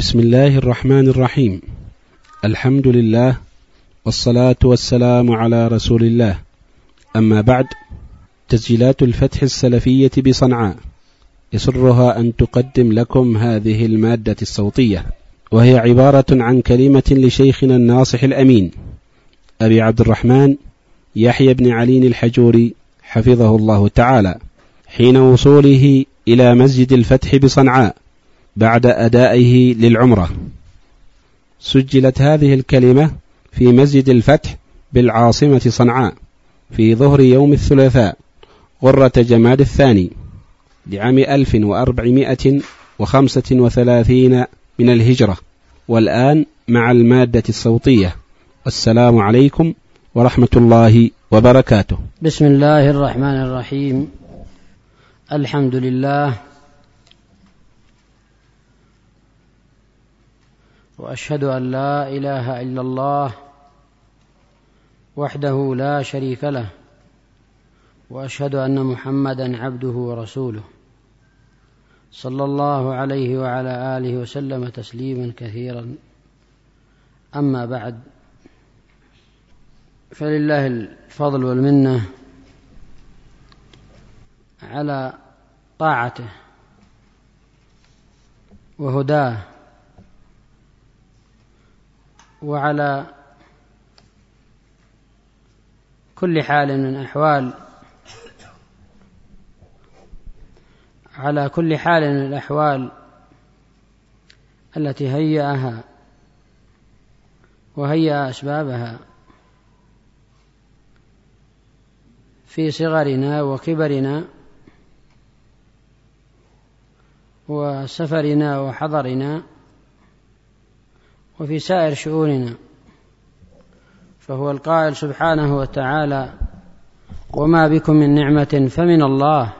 بسم الله الرحمن الرحيم. الحمد لله والصلاة والسلام على رسول الله. أما بعد تسجيلات الفتح السلفية بصنعاء. يسرها أن تقدم لكم هذه المادة الصوتية. وهي عبارة عن كلمة لشيخنا الناصح الأمين أبي عبد الرحمن يحيى بن علي الحجوري حفظه الله تعالى حين وصوله إلى مسجد الفتح بصنعاء. بعد أدائه للعمرة. سجلت هذه الكلمة في مسجد الفتح بالعاصمة صنعاء في ظهر يوم الثلاثاء غرة جماد الثاني لعام 1435 من الهجرة. والآن مع المادة الصوتية. والسلام عليكم ورحمة الله وبركاته. بسم الله الرحمن الرحيم. الحمد لله وأشهد أن لا إله إلا الله وحده لا شريك له وأشهد أن محمدا عبده ورسوله صلى الله عليه وعلى آله وسلم تسليما كثيرا. أما بعد فلله الفضل والمنة على طاعته وهداه وعلى كل حال من أحوال. على كل حال من الأحوال التي هيأها وهيأ أسبابها في صغرنا وكبرنا وسفرنا وحضرنا وفي سائر شؤوننا فهو القائل سبحانه وتعالى وما بكم من نعمة فمن الله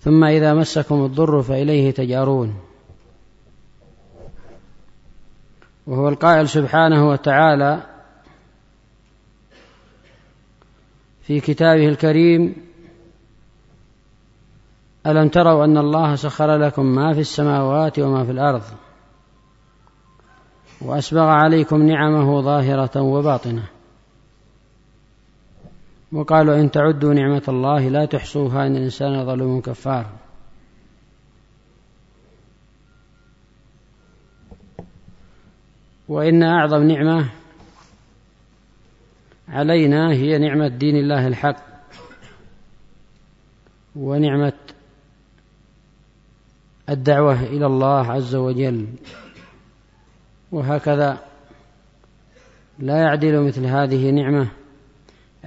ثم إذا مسكم الضر فإليه تجارون. وهو القائل سبحانه وتعالى في كتابه الكريم ألم تروا أن الله سخر لكم ما في السماوات وما في الأرض؟ وأسبغ عليكم نعمه ظاهرة وباطنة. وقالوا إن تعدوا نعمة الله لا تحصوها إن الإنسان ظلوم كفار. وإن أعظم نعمة علينا هي نعمة دين الله الحق. ونعمة الدعوة إلى الله عز وجل. وهكذا لا يعدل مثل هذه نعمة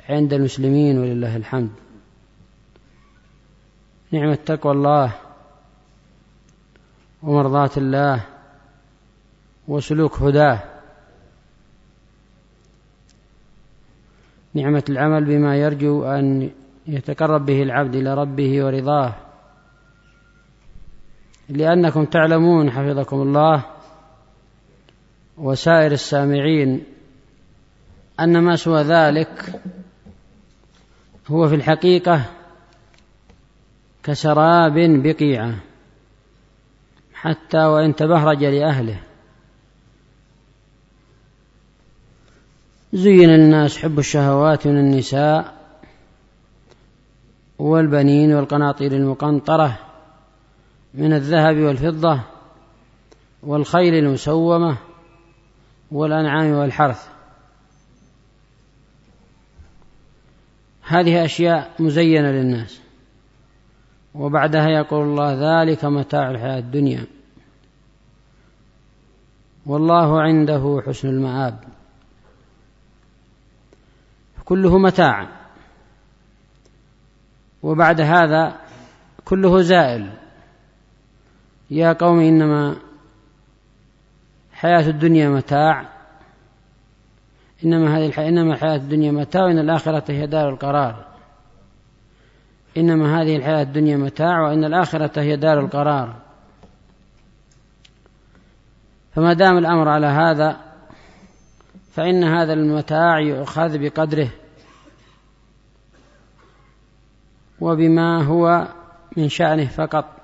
عند المسلمين ولله الحمد. نعمة تقوى الله ومرضاة الله وسلوك هداه. نعمة العمل بما يرجو أن يتقرب به العبد إلى ربه ورضاه. لأنكم تعلمون حفظكم الله وسائر السامعين أن ما سوى ذلك هو في الحقيقة كسراب بقيعة حتى وإن تبهرج لأهله. زين للناس حب الشهوات من النساء والبنين والقناطير المقنطرة من الذهب والفضة والخيل المسومة والأنعام والحرث. هذه أشياء مزينة للناس. وبعدها يقول الله ذلك متاع الحياة الدنيا. والله عنده حسن المآب. كله متاع. وبعد هذا كله زائل. يا قوم إنما حياة الدنيا متاع. إنما هذه الحياة إنما الحياة الدنيا متاع وإن الآخرة هي دار القرار. إنما هذه الحياة الدنيا متاع وإن الآخرة هي دار القرار. فما دام الأمر على هذا فإن هذا المتاع يؤخذ بقدره. وبما هو من شأنه فقط.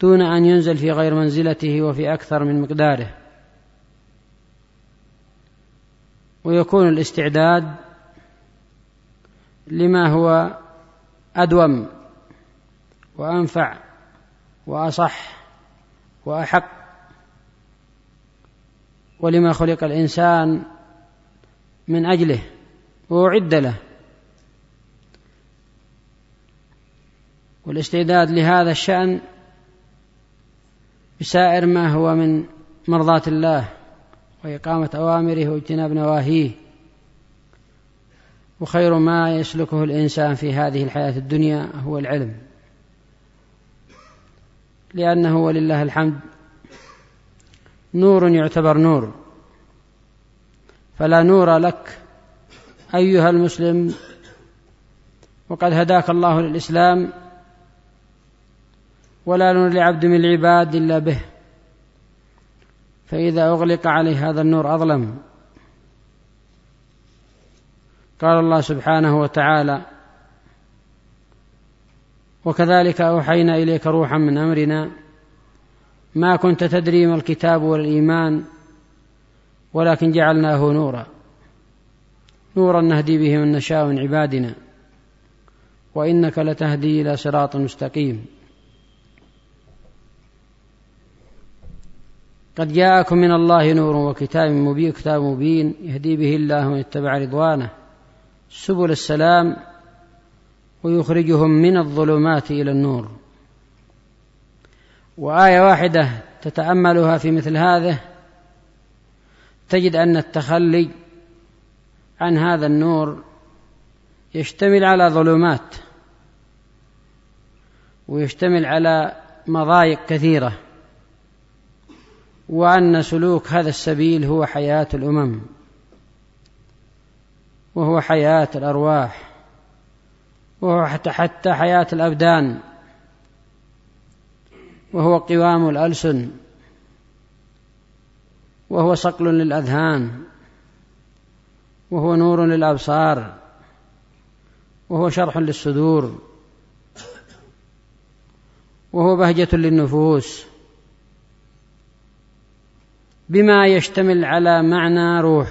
دون أن ينزل في غير منزلته وفي أكثر من مقداره. ويكون الاستعداد لما هو أدوم وأنفع وأصح وأحق. ولما خلق الإنسان من أجله وأعد له. والاستعداد لهذا الشأن بسائر ما هو من مرضاة الله وإقامة أوامره واجتناب نواهيه. وخير ما يسلكه الإنسان في هذه الحياة الدنيا هو العلم. لأنه ولله الحمد نور يعتبر نور. فلا نور لك أيها المسلم. وقد هداك الله للإسلام ولا نور لعبد من العباد إلا به. فإذا أغلق عليه هذا النور أظلم. قال الله سبحانه وتعالى وكذلك أوحينا إليك روحا من أمرنا ما كنت تدري ما الكتاب ولا الإيمان ولكن جعلناه نورا. نورا نهدي به من نشاء من عبادنا وإنك لتهدي إلى صراط مستقيم. قد جاءكم من الله نور وكتاب مبين كتاب مبين يهدي به الله من اتبع رضوانه سبل السلام ويخرجهم من الظلمات إلى النور. وآية واحدة تتأملها في مثل هذا تجد أن التخلي عن هذا النور يشتمل على ظلمات ويشتمل على مضايق كثيرة. وأن سلوك هذا السبيل هو حياة الأمم وهو حياة الأرواح وهو حتى, حتى حياة الأبدان وهو قوام الألسن وهو صقل للأذهان وهو نور للأبصار وهو شرح للصدور وهو بهجة للنفوس. بما يشتمل على معنى روح.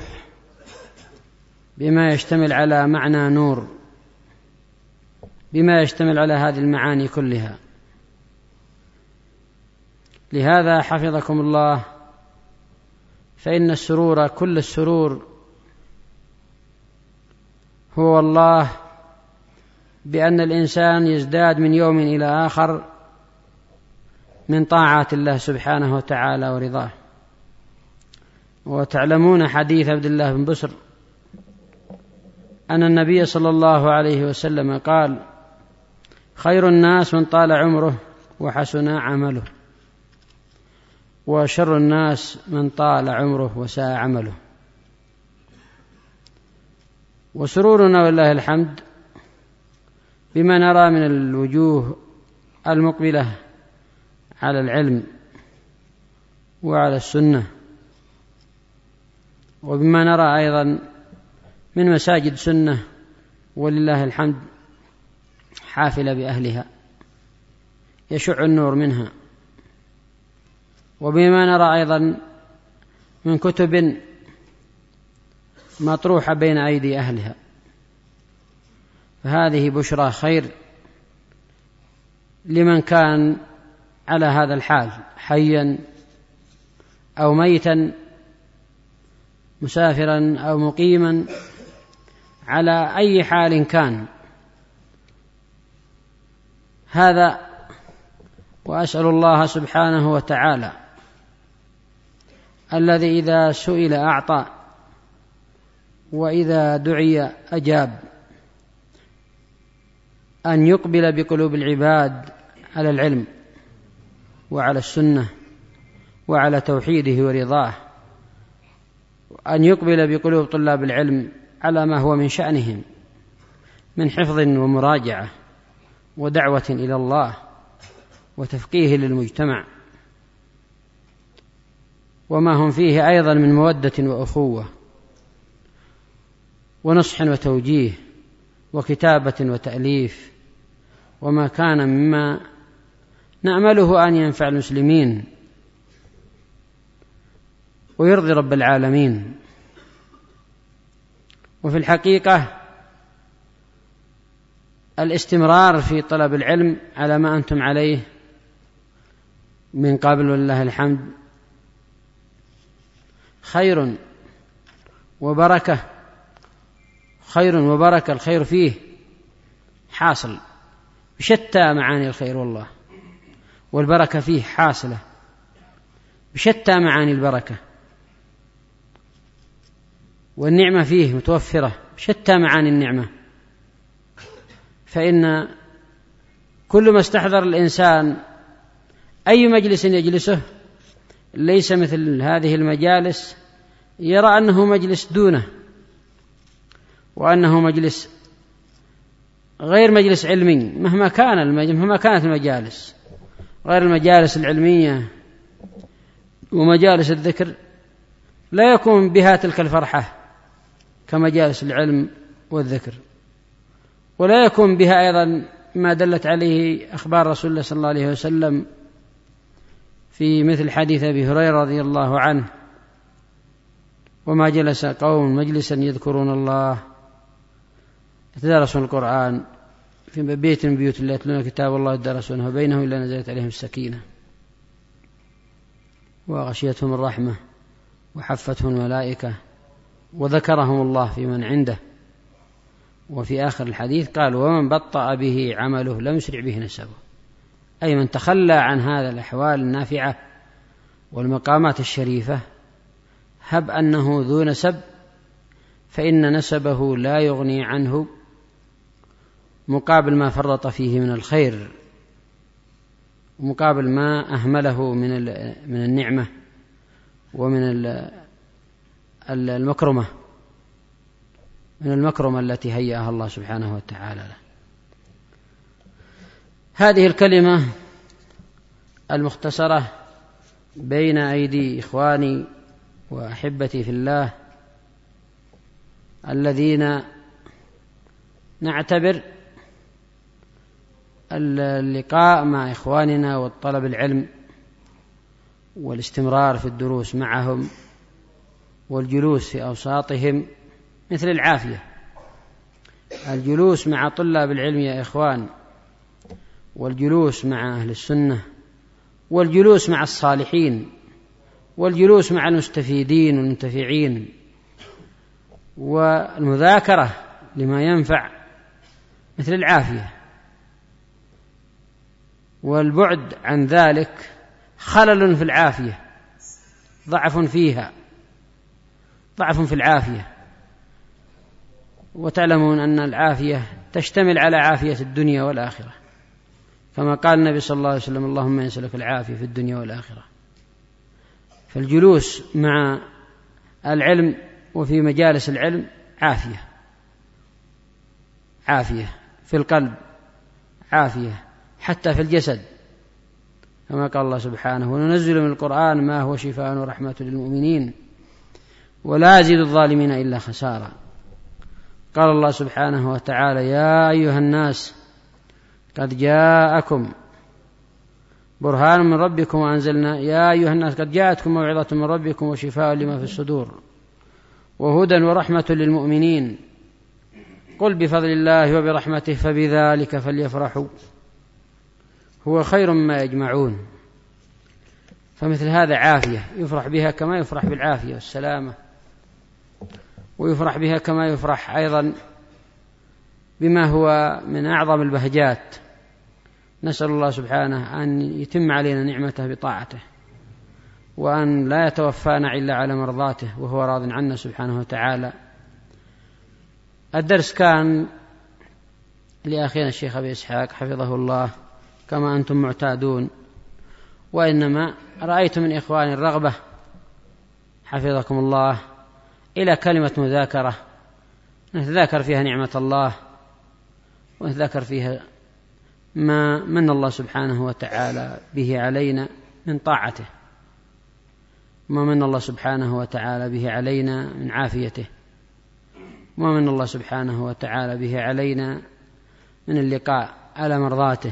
بما يشتمل على معنى نور. بما يشتمل على هذه المعاني كلها. لهذا حفظكم الله فإن السرور كل السرور هو الله بأن الإنسان يزداد من يوم إلى آخر من طاعات الله سبحانه وتعالى ورضاه. وتعلمون حديث عبد الله بن بسر أن النبي صلى الله عليه وسلم قال خير الناس من طال عمره وحسن عمله وشر الناس من طال عمره وساء عمله. وسرورنا ولله الحمد بما نرى من الوجوه المقبلة على العلم وعلى السنة وبما نرى أيضا من مساجد سنة ولله الحمد حافلة بأهلها يشع النور منها. وبما نرى أيضا من كتب مطروحة بين أيدي أهلها. فهذه بشرى خير لمن كان على هذا الحال حيا أو ميتا مسافرا أو مقيما على أي حال كان. هذا وأسأل الله سبحانه وتعالى الذي إذا سئل أعطى وإذا دعي أجاب أن يقبل بقلوب العباد على العلم وعلى السنة وعلى توحيده ورضاه. أن يقبل بقلوب طلاب العلم على ما هو من شأنهم من حفظ ومراجعة ودعوة إلى الله وتفقيه للمجتمع. وما هم فيه أيضا من مودة وأخوة ونصح وتوجيه وكتابة وتأليف وما كان مما نامله أن ينفع المسلمين. ويرضي رب العالمين. وفي الحقيقة الاستمرار في طلب العلم على ما أنتم عليه من قبل ولله الحمد خير وبركة خير وبركة الخير فيه حاصل. بشتى معاني الخير والله والبركة فيه حاصلة. بشتى معاني البركة. والنعمة فيه متوفرة بشتى معاني النعمة. فإن كل ما استحضر الإنسان أي مجلس يجلسه ليس مثل هذه المجالس يرى أنه مجلس دونه وأنه مجلس غير مجلس علمي مهما كان مهما كانت المجالس غير المجالس العلمية ومجالس الذكر لا يكون بها تلك الفرحة. كمجالس العلم والذكر. ولا يكون بها أيضا ما دلت عليه أخبار رسول الله صلى الله عليه وسلم في مثل حديث أبي هريرة رضي الله عنه. وما جلس قوم مجلسا يذكرون الله. يتدارسون القرآن في بيت من بيوت الله يتلون كتاب الله يدرسونه بينهم إلا نزلت عليهم السكينة. وغشيتهم الرحمة وحفتهم الملائكة. وذكرهم الله في من عنده. وفي آخر الحديث قال ومن بطأ به عمله لم يسرع به نسبه. أي من تخلى عن هذا الأحوال النافعة والمقامات الشريفة هب أنه ذو نسب فإن نسبه لا يغني عنه مقابل ما فرط فيه من الخير ومقابل ما أهمله من من النعمة ومن المكرمة. من المكرمة التي هيأها الله سبحانه وتعالى له. هذه الكلمة المختصرة بين أيدي إخواني وأحبتي في الله الذين نعتبر اللقاء مع إخواننا والطلب العلم والاستمرار في الدروس معهم والجلوس في أوساطهم مثل العافية. الجلوس مع طلاب العلم يا إخوان والجلوس مع أهل السنة والجلوس مع الصالحين والجلوس مع المستفيدين والمنتفعين والمذاكرة لما ينفع مثل العافية. والبعد عن ذلك خلل في العافية ضعف فيها. ضعف في العافية. وتعلمون أن العافية تشتمل على عافية الدنيا والآخرة. كما قال النبي صلى الله عليه وسلم اللهم يسألك العافية في الدنيا والآخرة. فالجلوس مع العلم وفي مجالس العلم عافية. عافية في القلب عافية حتى في الجسد. كما قال الله سبحانه وننزل من القرآن ما هو شفاء ورحمة للمؤمنين. ولا يزيد الظالمين إلا خسارا قال الله سبحانه وتعالى يا أيها الناس قد جاءكم برهان من ربكم وأنزلنا يا أيها الناس قد جاءتكم موعظة من ربكم وشفاء لما في الصدور وهدى ورحمة للمؤمنين. قل بفضل الله وبرحمته فبذلك فليفرحوا. هو خير مما يجمعون. فمثل هذا عافية يفرح بها كما يفرح بالعافية والسلامة. ويفرح بها كما يفرح أيضا بما هو من أعظم البهجات. نسأل الله سبحانه أن يتم علينا نعمته بطاعته وأن لا يتوفانا إلا على مرضاته وهو راض عنا سبحانه وتعالى. الدرس كان لأخينا الشيخ أبي إسحاق حفظه الله كما أنتم معتادون. وإنما رأيت من إخواني الرغبة حفظكم الله إلى كلمة مذاكرة. نتذاكر فيها نعمة الله ونتذاكر فيها ما من الله سبحانه وتعالى به علينا من طاعته ما من الله سبحانه وتعالى به علينا من عافيته ما من الله سبحانه وتعالى به علينا من اللقاء على مرضاته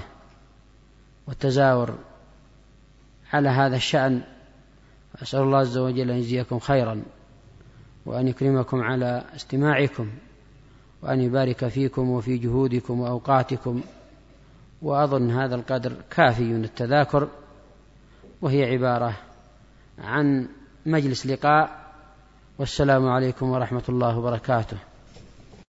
والتزاور على هذا الشأن. أسأل الله عز وجل أن يجزيكم خيرا. وأن يكرمكم على استماعكم وأن يبارك فيكم وفي جهودكم وأوقاتكم. وأظن هذا القدر كافي من التذاكر وهي عبارة عن مجلس لقاء. والسلام عليكم ورحمة الله وبركاته.